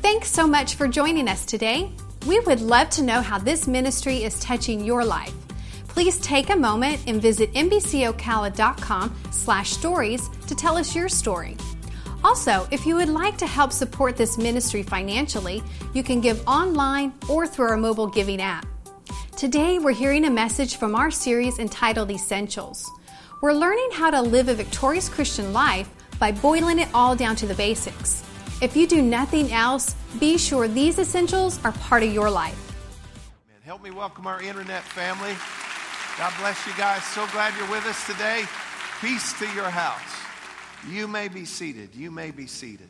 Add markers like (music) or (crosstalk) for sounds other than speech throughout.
Thanks so much for joining us today. We would love to know how this ministry is touching your life. Please take a moment and visit mbcocala.com slash stories to tell us your story. Also, if you would like to help support this ministry financially, you can give online or through our mobile giving app. Today, we're hearing a message from our series entitled Essentials. We're learning how to live a victorious Christian life by boiling it all down to the basics. If you do nothing else, be sure these essentials are part of your life. Help me welcome our internet family. God bless you guys. So glad you're with us today. Peace to your house. You may be seated. You may be seated.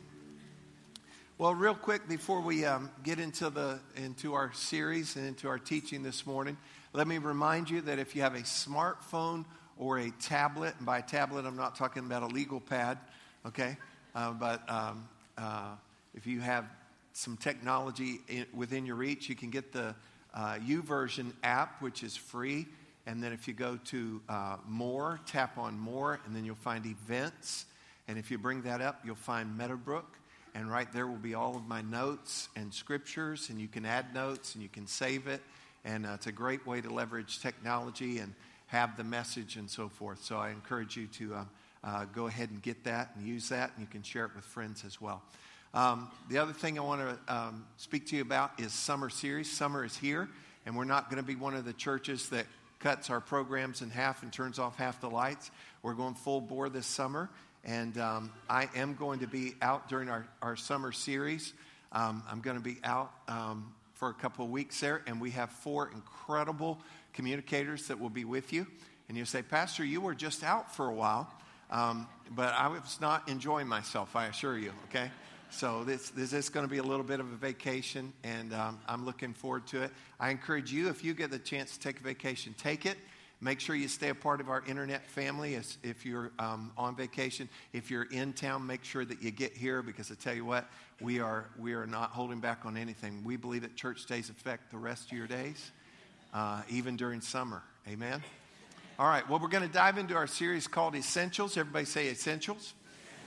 Well, real quick before we um, get into the into our series and into our teaching this morning, let me remind you that if you have a smartphone or a tablet, and by tablet I'm not talking about a legal pad, okay, uh, but um, uh, if you have some technology in, within your reach, you can get the uh, YouVersion app, which is free. And then if you go to uh, More, tap on More, and then you'll find Events. And if you bring that up, you'll find Meadowbrook. And right there will be all of my notes and scriptures, and you can add notes and you can save it. And uh, it's a great way to leverage technology and have the message and so forth. So I encourage you to uh, uh, go ahead and get that and use that, and you can share it with friends as well. Um, the other thing I want to um, speak to you about is summer series. Summer is here, and we're not going to be one of the churches that cuts our programs in half and turns off half the lights. We're going full bore this summer, and um, I am going to be out during our, our summer series. Um, I'm going to be out um, for a couple of weeks there, and we have four incredible communicators that will be with you. And you say, Pastor, you were just out for a while. Um, but I was not enjoying myself, I assure you, okay? So this, this is going to be a little bit of a vacation, and um, I'm looking forward to it. I encourage you, if you get the chance to take a vacation, take it. Make sure you stay a part of our internet family if you're um, on vacation. If you're in town, make sure that you get here because I tell you what, we are, we are not holding back on anything. We believe that church days affect the rest of your days, uh, even during summer. Amen? All right, well, we're going to dive into our series called Essentials. Everybody say Essentials.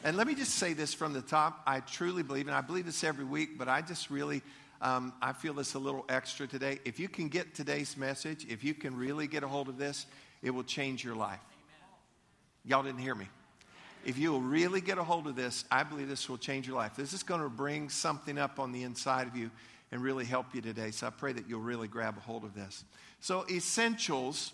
And let me just say this from the top. I truly believe, and I believe this every week, but I just really, um, I feel this a little extra today. If you can get today's message, if you can really get a hold of this, it will change your life. Y'all didn't hear me. If you will really get a hold of this, I believe this will change your life. This is going to bring something up on the inside of you and really help you today. So I pray that you'll really grab a hold of this. So, essentials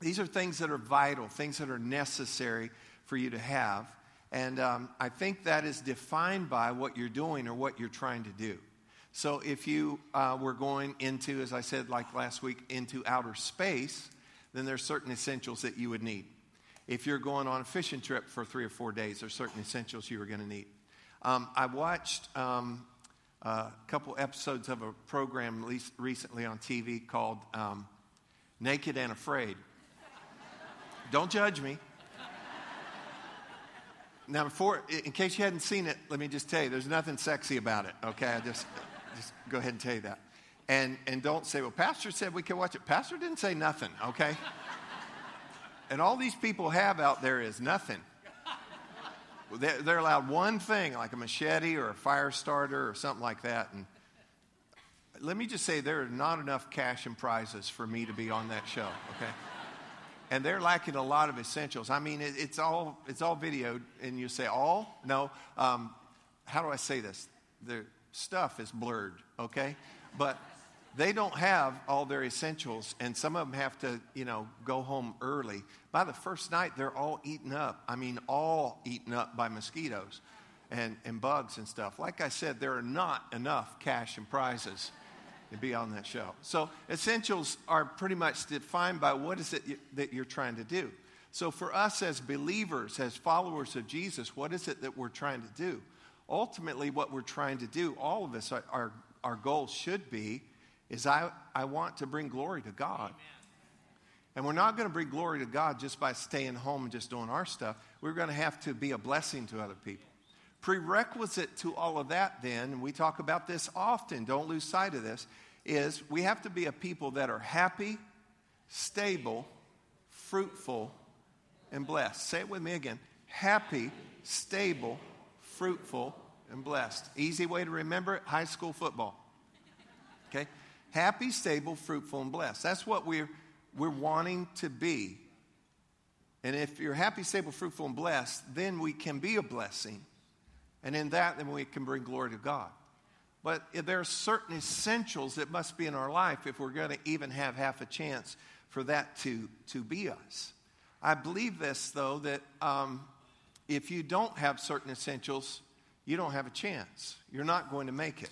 these are things that are vital, things that are necessary for you to have. And um, I think that is defined by what you're doing or what you're trying to do. So if you uh, were going into, as I said, like last week, into outer space, then there's certain essentials that you would need. If you're going on a fishing trip for three or four days, there's certain essentials you are going to need. Um, I watched um, a couple episodes of a program recently on TV called um, Naked and Afraid. Don't judge me. Now, before, in case you hadn't seen it, let me just tell you, there's nothing sexy about it. Okay, I just, just go ahead and tell you that, and and don't say, well, Pastor said we could watch it. Pastor didn't say nothing. Okay, and all these people have out there is nothing. They're, they're allowed one thing, like a machete or a fire starter or something like that, and let me just say there are not enough cash and prizes for me to be on that show. Okay and they're lacking a lot of essentials. I mean, it, it's all it's all videoed, and you say all? No. Um, how do I say this? Their stuff is blurred, okay? But they don't have all their essentials, and some of them have to, you know, go home early. By the first night, they're all eaten up. I mean, all eaten up by mosquitoes and, and bugs and stuff. Like I said, there are not enough cash and prizes to be on that show. So essentials are pretty much defined by what is it that you're trying to do. So for us as believers, as followers of Jesus, what is it that we're trying to do? Ultimately, what we're trying to do, all of us, our, our goal should be, is I, I want to bring glory to God. Amen. And we're not going to bring glory to God just by staying home and just doing our stuff. We're going to have to be a blessing to other people. Prerequisite to all of that, then, and we talk about this often, don't lose sight of this, is we have to be a people that are happy, stable, fruitful, and blessed. Say it with me again happy, stable, fruitful, and blessed. Easy way to remember it high school football. Okay? Happy, stable, fruitful, and blessed. That's what we're, we're wanting to be. And if you're happy, stable, fruitful, and blessed, then we can be a blessing. And in that, then we can bring glory to God. But there are certain essentials that must be in our life if we're going to even have half a chance for that to, to be us. I believe this, though, that um, if you don't have certain essentials, you don't have a chance. You're not going to make it.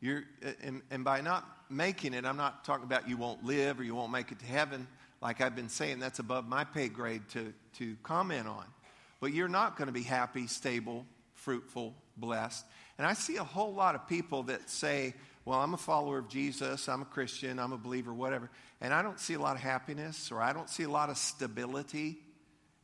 You're, and, and by not making it, I'm not talking about you won't live or you won't make it to heaven. Like I've been saying, that's above my pay grade to, to comment on. But you're not going to be happy, stable, fruitful, blessed. And I see a whole lot of people that say, well, I'm a follower of Jesus, I'm a Christian, I'm a believer, whatever. And I don't see a lot of happiness or I don't see a lot of stability.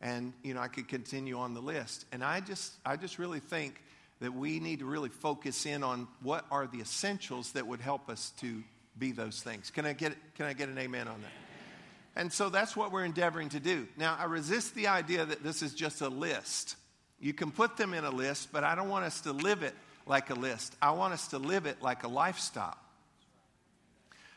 And, you know, I could continue on the list. And I just, I just really think that we need to really focus in on what are the essentials that would help us to be those things. Can I get, can I get an amen on that? And so that's what we're endeavoring to do. Now, I resist the idea that this is just a list. You can put them in a list, but I don't want us to live it like a list. I want us to live it like a lifestyle.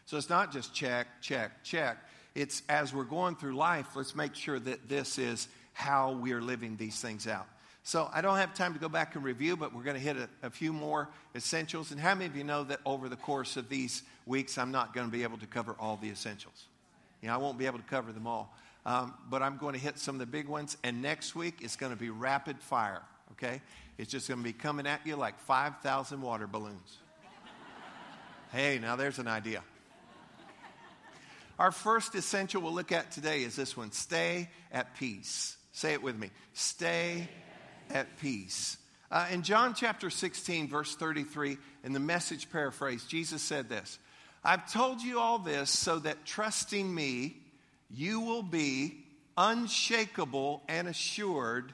So it's not just check, check, check. It's as we're going through life, let's make sure that this is how we are living these things out. So I don't have time to go back and review, but we're going to hit a, a, few more essentials. And how many of you know that over the course of these weeks, I'm not going to be able to cover all the essentials? You know, I won't be able to cover them all. Um, but I'm going to hit some of the big ones. And next week, it's going to be rapid fire, okay? It's just going to be coming at you like 5,000 water balloons. (laughs) hey, now there's an idea. Our first essential we'll look at today is this one stay at peace. Say it with me stay at peace. Uh, in John chapter 16, verse 33, in the message paraphrase, Jesus said this I've told you all this so that trusting me, you will be unshakable and assured,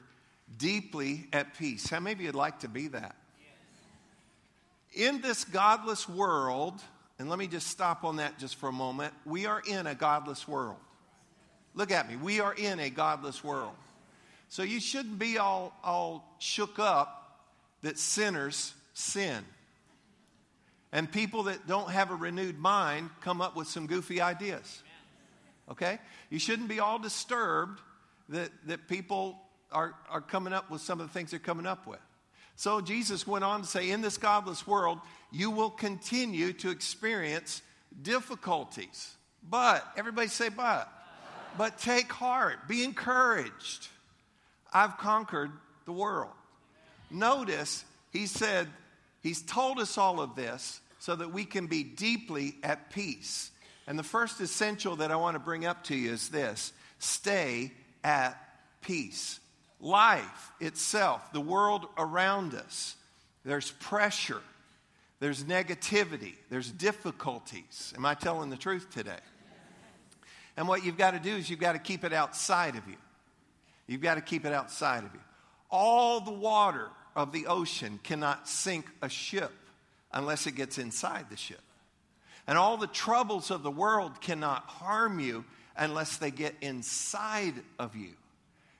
deeply at peace. How many of you would like to be that? In this godless world, and let me just stop on that just for a moment. We are in a godless world. Look at me. We are in a godless world. So you shouldn't be all, all shook up that sinners sin. And people that don't have a renewed mind come up with some goofy ideas. Okay? You shouldn't be all disturbed that, that people are, are coming up with some of the things they're coming up with. So Jesus went on to say, In this godless world, you will continue to experience difficulties. But, everybody say, but. But take heart, be encouraged. I've conquered the world. Notice, he said, he's told us all of this so that we can be deeply at peace. And the first essential that I want to bring up to you is this stay at peace. Life itself, the world around us, there's pressure, there's negativity, there's difficulties. Am I telling the truth today? And what you've got to do is you've got to keep it outside of you. You've got to keep it outside of you. All the water of the ocean cannot sink a ship unless it gets inside the ship. And all the troubles of the world cannot harm you unless they get inside of you.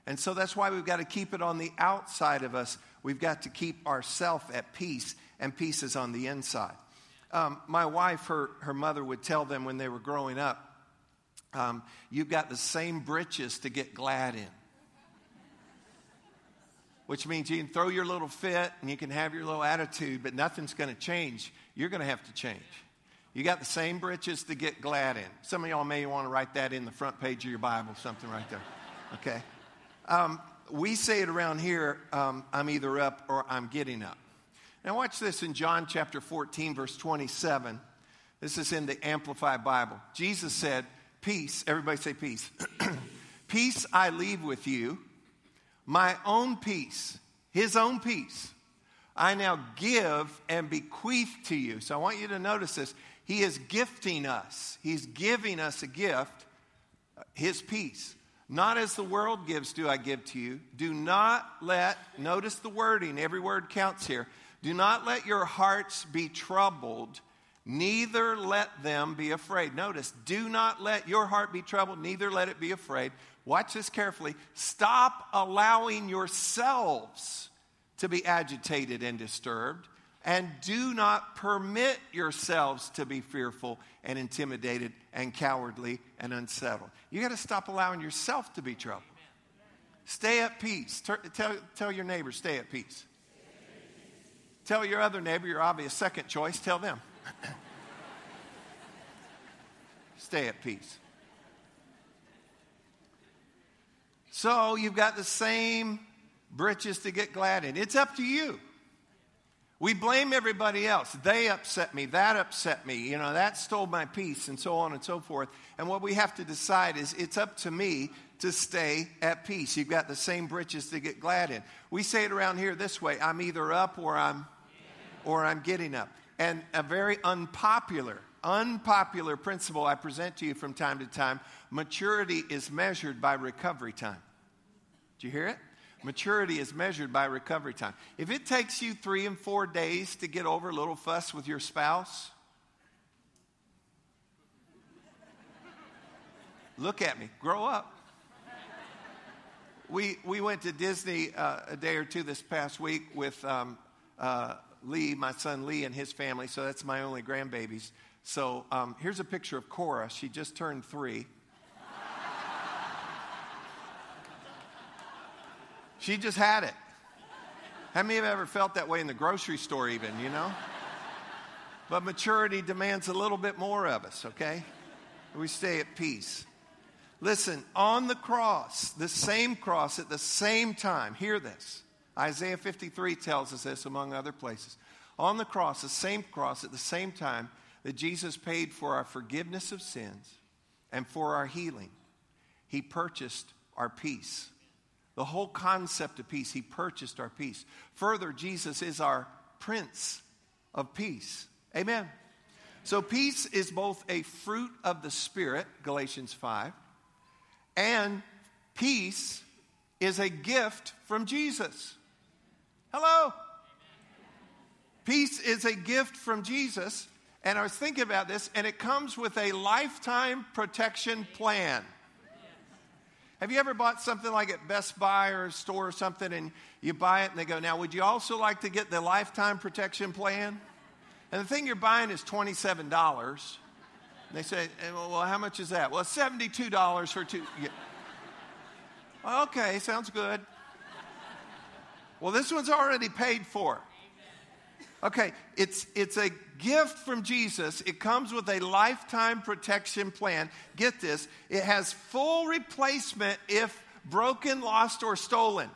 And so that's why we've got to keep it on the outside of us. We've got to keep ourselves at peace, and peace is on the inside. Um, my wife, her, her mother would tell them when they were growing up, um, You've got the same britches to get glad in. Which means you can throw your little fit and you can have your little attitude, but nothing's going to change. You're going to have to change. You got the same britches to get glad in. Some of y'all may want to write that in the front page of your Bible, something right there. Okay? Um, we say it around here um, I'm either up or I'm getting up. Now, watch this in John chapter 14, verse 27. This is in the Amplified Bible. Jesus said, Peace, everybody say peace. (clears throat) peace I leave with you, my own peace, his own peace. I now give and bequeath to you. So I want you to notice this. He is gifting us, he's giving us a gift, his peace. Not as the world gives, do I give to you. Do not let, notice the wording, every word counts here. Do not let your hearts be troubled, neither let them be afraid. Notice, do not let your heart be troubled, neither let it be afraid. Watch this carefully. Stop allowing yourselves to be agitated and disturbed, and do not permit yourselves to be fearful and intimidated and cowardly and unsettled. You got to stop allowing yourself to be troubled. Stay at peace. Tell, tell your neighbor, stay at peace. Tell your other neighbor, your obvious second choice, tell them. (laughs) stay at peace. So you've got the same britches to get glad in. It's up to you. We blame everybody else. They upset me. That upset me. You know, that stole my peace, and so on and so forth. And what we have to decide is it's up to me to stay at peace. You've got the same britches to get glad in. We say it around here this way I'm either up or I'm, or I'm getting up. And a very unpopular, unpopular principle I present to you from time to time maturity is measured by recovery time. Do you hear it? Maturity is measured by recovery time. If it takes you three and four days to get over a little fuss with your spouse, look at me, grow up. We, we went to Disney uh, a day or two this past week with um, uh, Lee, my son Lee, and his family, so that's my only grandbabies. So um, here's a picture of Cora. She just turned three. She just had it. How many have ever felt that way in the grocery store, even, you know? But maturity demands a little bit more of us, okay? We stay at peace. Listen, on the cross, the same cross at the same time, hear this. Isaiah 53 tells us this, among other places. On the cross, the same cross at the same time that Jesus paid for our forgiveness of sins and for our healing, he purchased our peace the whole concept of peace. He purchased our peace. Further, Jesus is our Prince of Peace. Amen. So, peace is both a fruit of the Spirit, Galatians 5, and peace is a gift from Jesus. Hello? Peace is a gift from Jesus. And I was thinking about this, and it comes with a lifetime protection plan. Have you ever bought something like at Best Buy or a store or something and you buy it and they go, now, would you also like to get the lifetime protection plan? And the thing you're buying is $27. And they say, eh, well, how much is that? Well, $72 for two. Yeah. Okay, sounds good. Well, this one's already paid for. Okay, it's, it's a gift from Jesus. It comes with a lifetime protection plan. Get this it has full replacement if broken, lost, or stolen.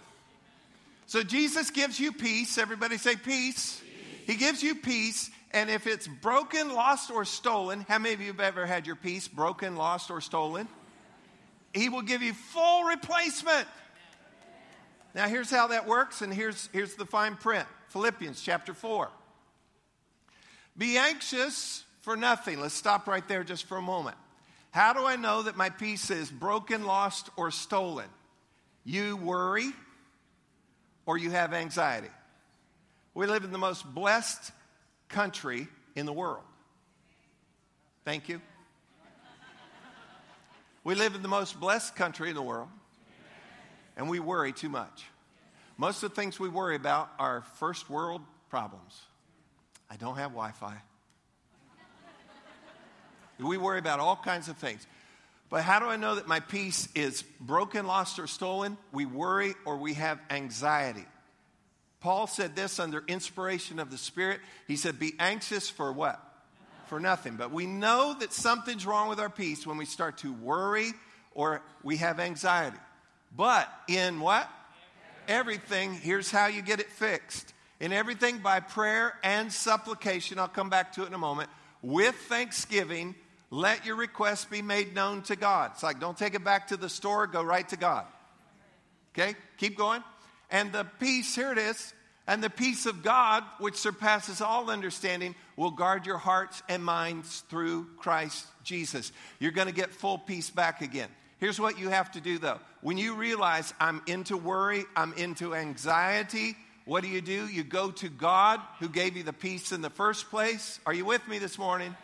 So Jesus gives you peace. Everybody say peace. peace. He gives you peace. And if it's broken, lost, or stolen, how many of you have ever had your peace broken, lost, or stolen? He will give you full replacement. Now, here's how that works, and here's, here's the fine print Philippians chapter 4. Be anxious for nothing. Let's stop right there just for a moment. How do I know that my peace is broken, lost, or stolen? You worry or you have anxiety. We live in the most blessed country in the world. Thank you. We live in the most blessed country in the world, and we worry too much. Most of the things we worry about are first world problems. I don't have Wi Fi. we worry about all kinds of things. But how do I know that my peace is broken, lost, or stolen? We worry or we have anxiety. Paul said this under inspiration of the Spirit. He said, Be anxious for what? For nothing. But we know that something's wrong with our peace when we start to worry or we have anxiety. But in what? Everything, here's how you get it fixed. In everything by prayer and supplication, I'll come back to it in a moment, with thanksgiving, let your requests be made known to God. It's like, don't take it back to the store, go right to God. Okay, keep going. And the peace, here it is, and the peace of God, which surpasses all understanding, will guard your hearts and minds through Christ Jesus. You're going to get full peace back again. Here's what you have to do though. When you realize I'm into worry, I'm into anxiety, what do you do? You go to God who gave you the peace in the first place. Are you with me this morning?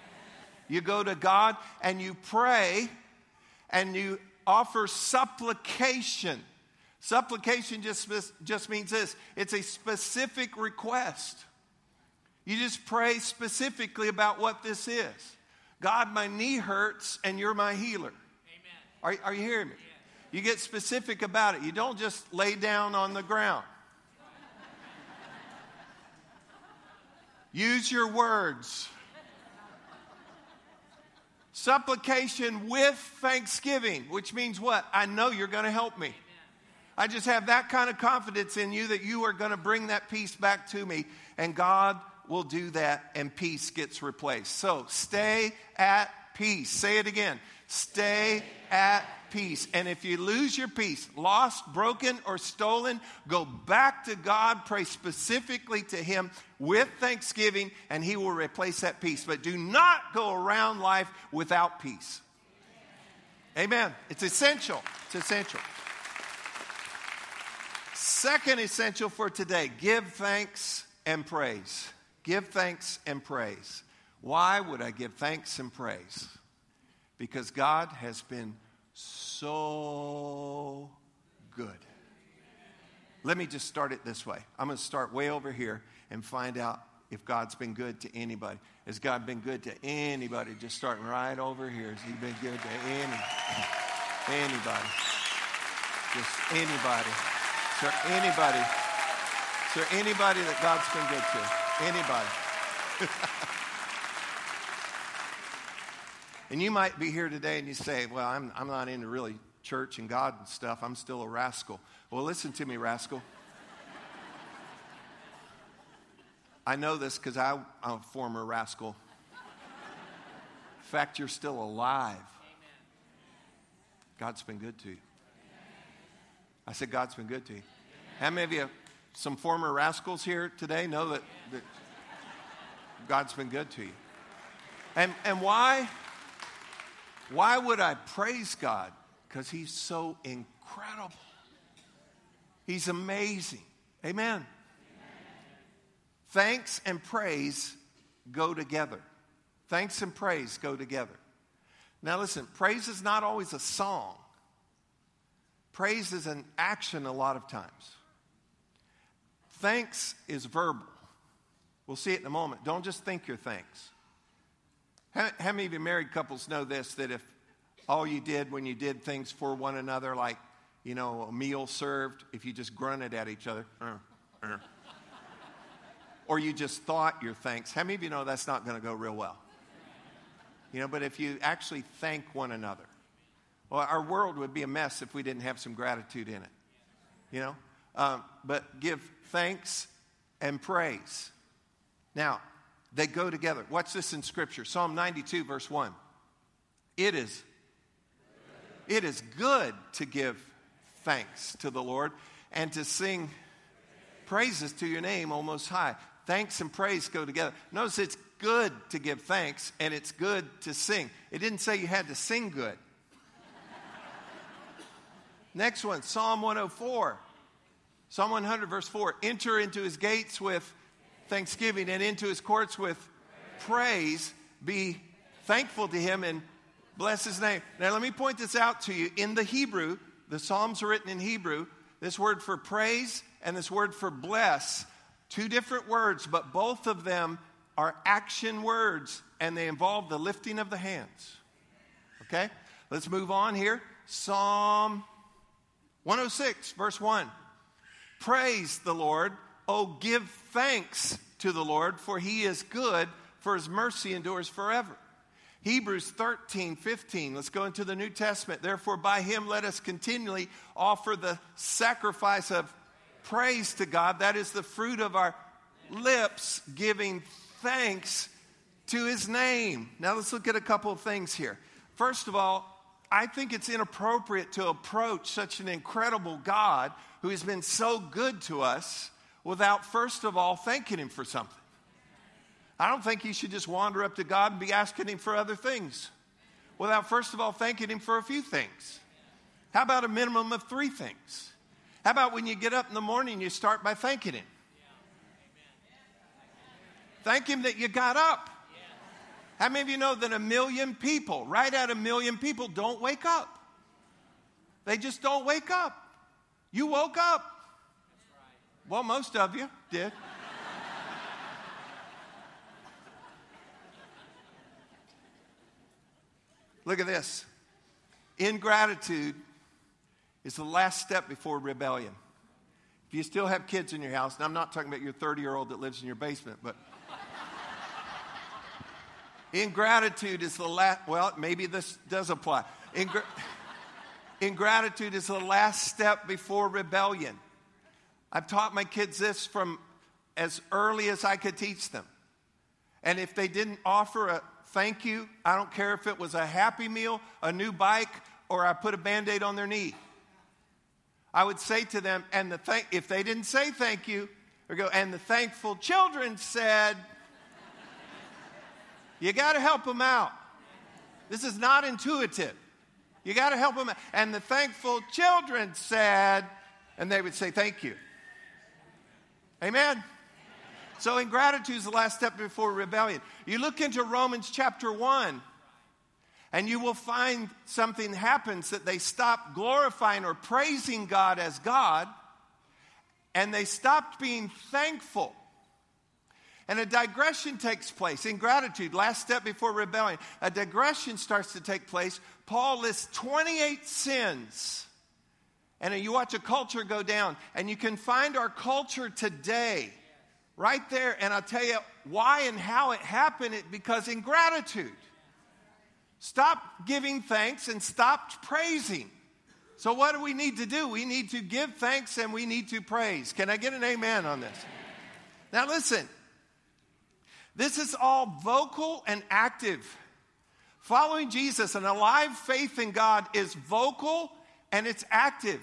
You go to God and you pray and you offer supplication. Supplication just, just means this it's a specific request. You just pray specifically about what this is. God, my knee hurts and you're my healer. Are, are you hearing me? You get specific about it. You don't just lay down on the ground. Use your words. Supplication with thanksgiving, which means what? I know you're going to help me. I just have that kind of confidence in you that you are going to bring that peace back to me, and God will do that, and peace gets replaced. So stay at peace. Say it again. Stay at peace. And if you lose your peace, lost, broken, or stolen, go back to God, pray specifically to Him with thanksgiving, and He will replace that peace. But do not go around life without peace. Amen. It's essential. It's essential. Second essential for today give thanks and praise. Give thanks and praise. Why would I give thanks and praise? Because God has been so good. Let me just start it this way. I'm going to start way over here and find out if God's been good to anybody. Has God been good to anybody? Just starting right over here. Has He been good to any, anybody? Just anybody. Is there anybody? Is there anybody that God's been good to? Anybody? (laughs) And you might be here today and you say, Well, I'm, I'm not into really church and God and stuff. I'm still a rascal. Well, listen to me, rascal. I know this because I'm a former rascal. In fact, you're still alive. God's been good to you. I said, God's been good to you. How many of you, some former rascals here today, know that, that God's been good to you? And, and why? Why would I praise God? Because He's so incredible. He's amazing. Amen. Amen. Thanks and praise go together. Thanks and praise go together. Now, listen, praise is not always a song, praise is an action a lot of times. Thanks is verbal. We'll see it in a moment. Don't just think your thanks. How, how many of you married couples know this that if all you did when you did things for one another, like, you know, a meal served, if you just grunted at each other, uh, uh, or you just thought your thanks, how many of you know that's not going to go real well? You know, but if you actually thank one another, well, our world would be a mess if we didn't have some gratitude in it. You know? Um, but give thanks and praise. Now, they go together. Watch this in Scripture Psalm 92, verse 1. It is, it is good to give thanks to the Lord and to sing praises to your name, O Most High. Thanks and praise go together. Notice it's good to give thanks and it's good to sing. It didn't say you had to sing good. (laughs) Next one, Psalm 104. Psalm 100, verse 4. Enter into his gates with thanksgiving and into his courts with praise. Be thankful to him and bless his name. Now, let me point this out to you. In the Hebrew, the Psalms are written in Hebrew. This word for praise and this word for bless, two different words, but both of them are action words and they involve the lifting of the hands. Okay? Let's move on here. Psalm 106, verse 1. Praise the Lord Oh, give thanks to the Lord, for he is good, for his mercy endures forever. Hebrews 13, 15. Let's go into the New Testament. Therefore, by him let us continually offer the sacrifice of praise to God. That is the fruit of our lips, giving thanks to his name. Now, let's look at a couple of things here. First of all, I think it's inappropriate to approach such an incredible God who has been so good to us without first of all thanking Him for something. I don't think you should just wander up to God and be asking Him for other things without first of all thanking Him for a few things. How about a minimum of three things? How about when you get up in the morning, you start by thanking Him? Thank Him that you got up. How many of you know that a million people, right at a million people, don't wake up? They just don't wake up. You woke up. Well, most of you did. Look at this. Ingratitude is the last step before rebellion. If you still have kids in your house, and I'm not talking about your 30 year old that lives in your basement, but ingratitude is the last, well, maybe this does apply. Ingra- ingratitude is the last step before rebellion. I've taught my kids this from as early as I could teach them. And if they didn't offer a thank you, I don't care if it was a happy meal, a new bike, or I put a band aid on their knee. I would say to them, and the thank, if they didn't say thank you, or go, and the thankful children said, (laughs) you got to help them out. This is not intuitive. You got to help them out. And the thankful children said, and they would say, thank you. Amen. So ingratitude is the last step before rebellion. You look into Romans chapter 1, and you will find something happens that they stop glorifying or praising God as God, and they stopped being thankful. And a digression takes place. Ingratitude, last step before rebellion. A digression starts to take place. Paul lists 28 sins. And you watch a culture go down. And you can find our culture today right there. And I'll tell you why and how it happened. It because ingratitude. Stop giving thanks and stop praising. So, what do we need to do? We need to give thanks and we need to praise. Can I get an amen on this? Now, listen, this is all vocal and active. Following Jesus and a live faith in God is vocal and it's active.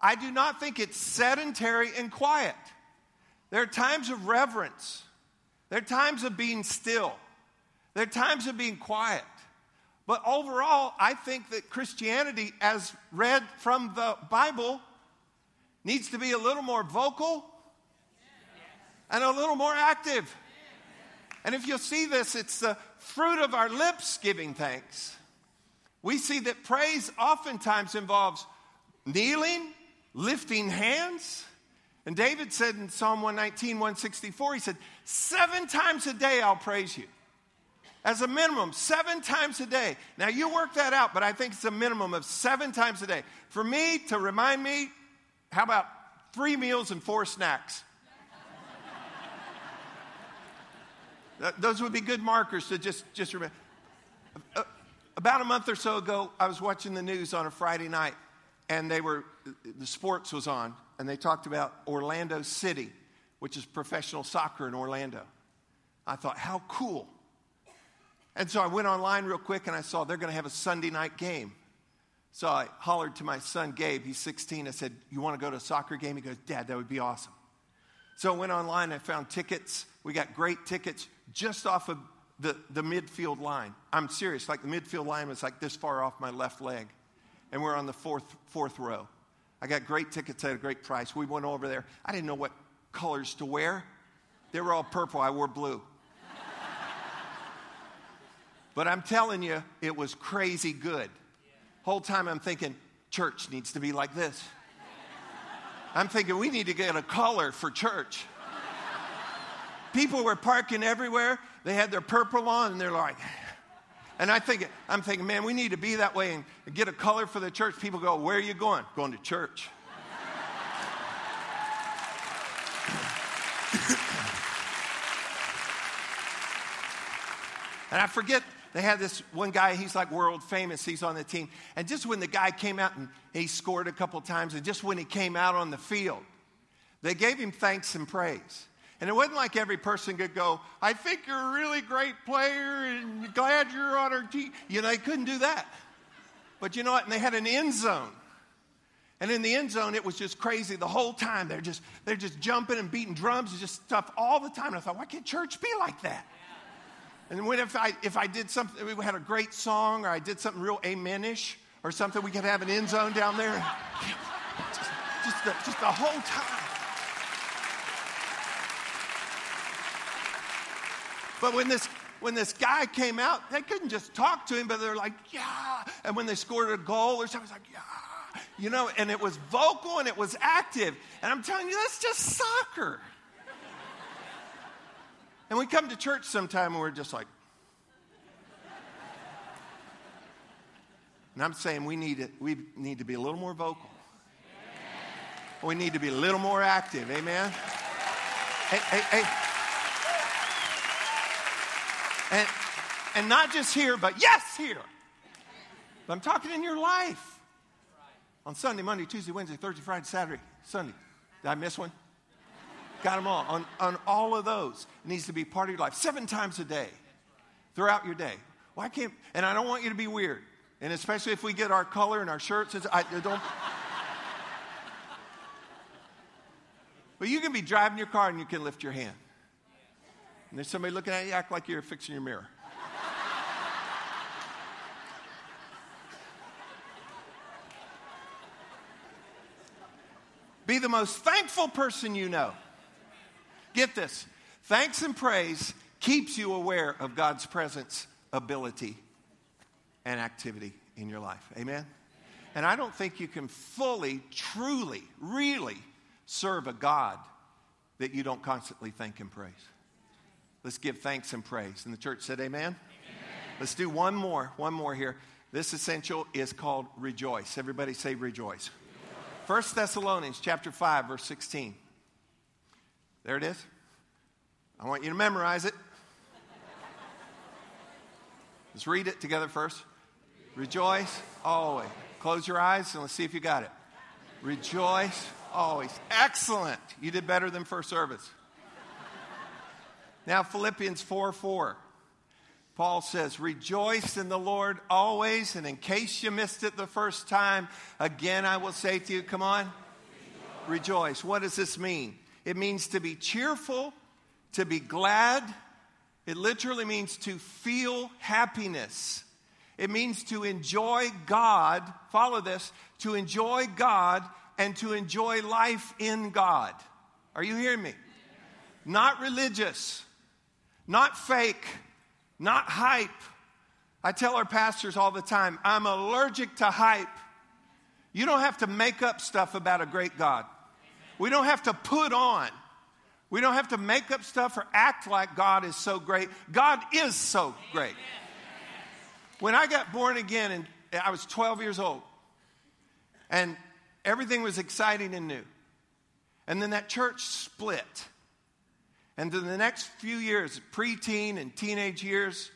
I do not think it's sedentary and quiet. There are times of reverence, there are times of being still, there are times of being quiet. But overall, I think that Christianity, as read from the Bible, needs to be a little more vocal and a little more active. And if you'll see this, it's the fruit of our lips giving thanks. We see that praise oftentimes involves kneeling, lifting hands. And David said in Psalm 119, 164, he said, Seven times a day I'll praise you as a minimum, seven times a day. Now, you work that out, but I think it's a minimum of seven times a day. For me to remind me, how about three meals and four snacks? Those would be good markers to just, just remember. Uh, About a month or so ago, I was watching the news on a Friday night, and they were, the sports was on, and they talked about Orlando City, which is professional soccer in Orlando. I thought, how cool. And so I went online real quick and I saw they're going to have a Sunday night game. So I hollered to my son Gabe, he's 16. I said, You want to go to a soccer game? He goes, Dad, that would be awesome. So I went online, I found tickets. We got great tickets just off of the, the midfield line. I'm serious, like the midfield line was like this far off my left leg. And we're on the fourth, fourth row. I got great tickets at a great price. We went over there. I didn't know what colors to wear. They were all purple. I wore blue. (laughs) But I'm telling you, it was crazy good. Whole time I'm thinking, church needs to be like this. I'm thinking we need to get a color for church. People were parking everywhere. They had their purple on, and they're like, (sighs) and I think I'm thinking, man, we need to be that way and get a color for the church. People go, where are you going? Going to church. (laughs) and I forget they had this one guy, he's like world famous, he's on the team. And just when the guy came out and he scored a couple times, and just when he came out on the field, they gave him thanks and praise. And it wasn't like every person could go, I think you're a really great player and glad you're on our team. You know, they couldn't do that. But you know what? And they had an end zone. And in the end zone, it was just crazy the whole time. They're just, they're just jumping and beating drums and just stuff all the time. And I thought, why can't church be like that? And when if I, if I did something, we had a great song or I did something real amenish or something, we could have an end zone down there. (laughs) Just, just, the, just the whole time. But when this, when this guy came out, they couldn't just talk to him, but they're like, yeah. And when they scored a goal or something, it's like, yeah. You know, and it was vocal and it was active. And I'm telling you, that's just soccer. and we come to church sometime and we're just like, and I'm saying we need, to, we need to be a little more vocal. We need to be a little more active. Amen? Hey, hey, hey. And, and not just here, but yes, here. But I'm talking in your life. On Sunday, Monday, Tuesday, Wednesday, Thursday, Friday, Saturday, Sunday. Did I miss one? Got them all. On, on all of those, it needs to be part of your life. Seven times a day, throughout your day. Why can't, and I don't want you to be weird. And especially if we get our color and our shirts, I don't. but you can be driving your car and you can lift your hand. And there's somebody looking at you, act like you're fixing your mirror. Be the most thankful person you know. Get this thanks and praise keeps you aware of God's presence, ability, and activity in your life. Amen? And I don't think you can fully, truly, really serve a God that you don't constantly thank and praise. Let's give thanks and praise. And the church said, Amen? Amen. Let's do one more, one more here. This essential is called rejoice. Everybody say rejoice. 1 Thessalonians chapter 5 verse 16. There it is. I want you to memorize it. Let's read it together first. Rejoice always. Close your eyes and let's see if you got it. Rejoice always. Excellent. You did better than first service. Now, Philippians 4 4. Paul says, Rejoice in the Lord always. And in case you missed it the first time, again I will say to you, come on, rejoice. rejoice. What does this mean? It means to be cheerful, to be glad. It literally means to feel happiness. It means to enjoy God. Follow this to enjoy God and to enjoy life in God. Are you hearing me? Not religious, not fake not hype. I tell our pastors all the time I'm allergic to hype. You don't have to make up stuff about a great God. We don't have to put on. We don't have to make up stuff or act like God is so great. God is so great. When I got born again, and I was 12 years old, and everything was exciting and new. And then that church split. And in the next few years, preteen and teenage years,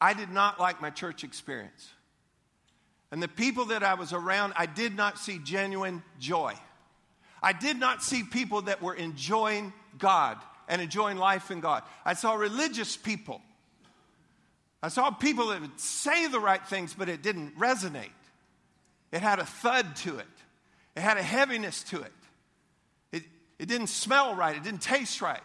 I did not like my church experience. And the people that I was around, I did not see genuine joy. I did not see people that were enjoying God and enjoying life in God. I saw religious people. I saw people that would say the right things, but it didn't resonate. It had a thud to it, it had a heaviness to it. It, it didn't smell right, it didn't taste right.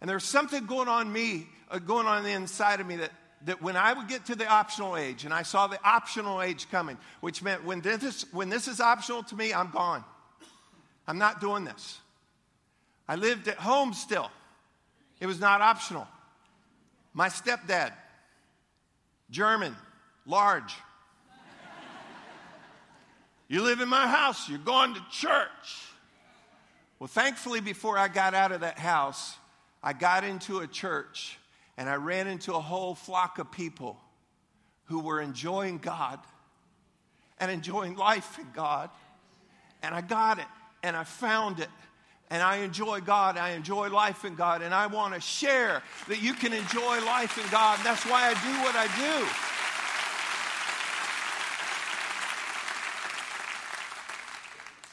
And there's something going on me, uh, going on the inside of me that, that when I would get to the optional age, and I saw the optional age coming, which meant when this, when this is optional to me, I'm gone. I'm not doing this. I lived at home still. It was not optional. My stepdad, German, large. you live in my house, you're going to church. Well, thankfully, before I got out of that house, I got into a church and I ran into a whole flock of people who were enjoying God and enjoying life in God. And I got it and I found it. And I enjoy God. I enjoy life in God. And I want to share that you can enjoy life in God. That's why I do what I do.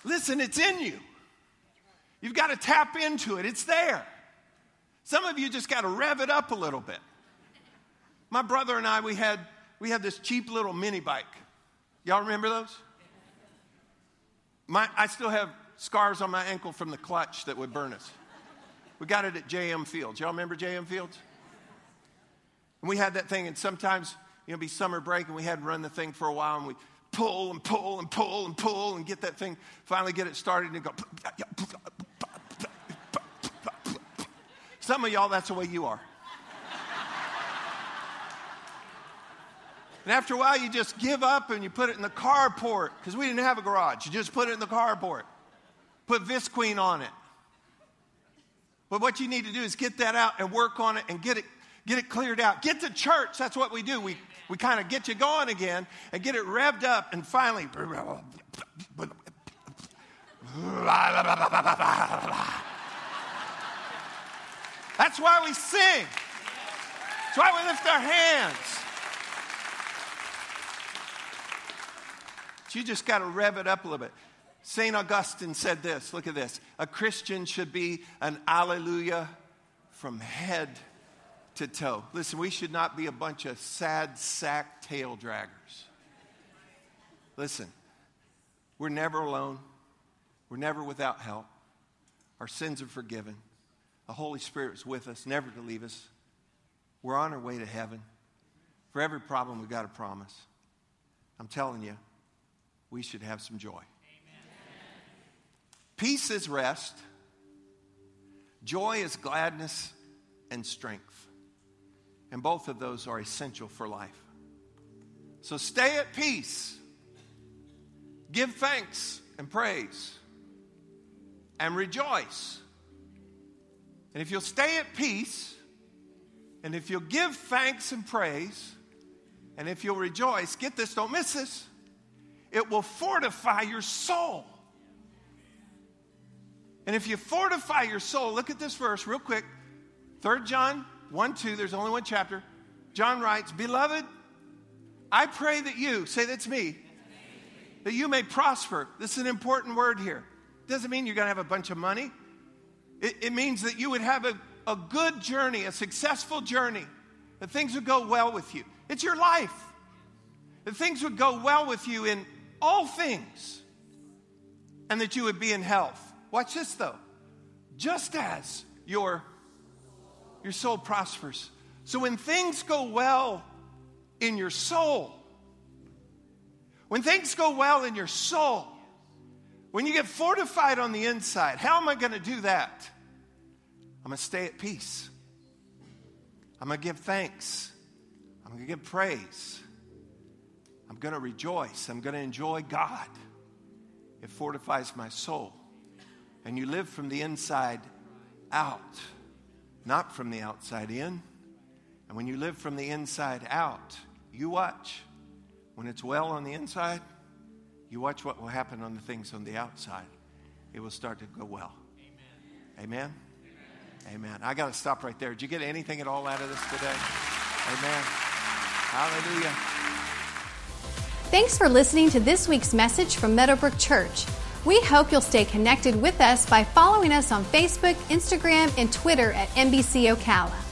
Listen, it's in you. You've got to tap into it, it's there. Some of you just got to rev it up a little bit. My brother and I, we had, we had this cheap little mini bike. Y'all remember those? My, I still have scars on my ankle from the clutch that would burn us. We got it at JM Fields. Y'all remember JM Fields? And we had that thing, and sometimes, you know, be summer break, and we had to run the thing for a while, and we pull and pull and pull and pull and get that thing, finally get it started, and go some of y'all, that's the way you are. And after a while, you just give up and you put it in the carport because we didn't have a garage. You just put it in the carport. Put Visqueen on it. But what you need to do is get that out and work on it and get it, get it cleared out. Get to church. That's what we do. We, we kind of get you going again and get it revved up and finally. That's why we sing. That's why we lift our hands. you just got to rev it up a little bit. St. Augustine said this look at this. A Christian should be an alleluia from head to toe. Listen, we should not be a bunch of sad sack tail draggers. Listen, we're never alone, we're never without help. Our sins are forgiven. The Holy Spirit is with us, never to leave us. We're on our way to heaven. For every problem, we've got a promise. I'm telling you, we should have some joy. Amen. Peace is rest, joy is gladness and strength. And both of those are essential for life. So stay at peace, give thanks and praise, and rejoice. And if you'll stay at peace, and if you'll give thanks and praise, and if you'll rejoice, get this, don't miss this it will fortify your soul. And if you fortify your soul, look at this verse real quick. 3 John 1 2, there's only one chapter. John writes, Beloved, I pray that you, say that's me, that you may prosper. This is an important word here. Doesn't mean you're going to have a bunch of money. It, it means that you would have a, a good journey, a successful journey, that things would go well with you. It's your life. That things would go well with you in all things, and that you would be in health. Watch this though. Just as your, your soul prospers. So when things go well in your soul, when things go well in your soul, when you get fortified on the inside, how am I going to do that? I'm going to stay at peace. I'm going to give thanks. I'm going to give praise. I'm going to rejoice. I'm going to enjoy God. It fortifies my soul. And you live from the inside out, not from the outside in. And when you live from the inside out, you watch. When it's well on the inside, you watch what will happen on the things on the outside. It will start to go well. Amen. Amen. Amen. I got to stop right there. Did you get anything at all out of this today? Amen. Hallelujah. Thanks for listening to this week's message from Meadowbrook Church. We hope you'll stay connected with us by following us on Facebook, Instagram, and Twitter at MBC Ocala.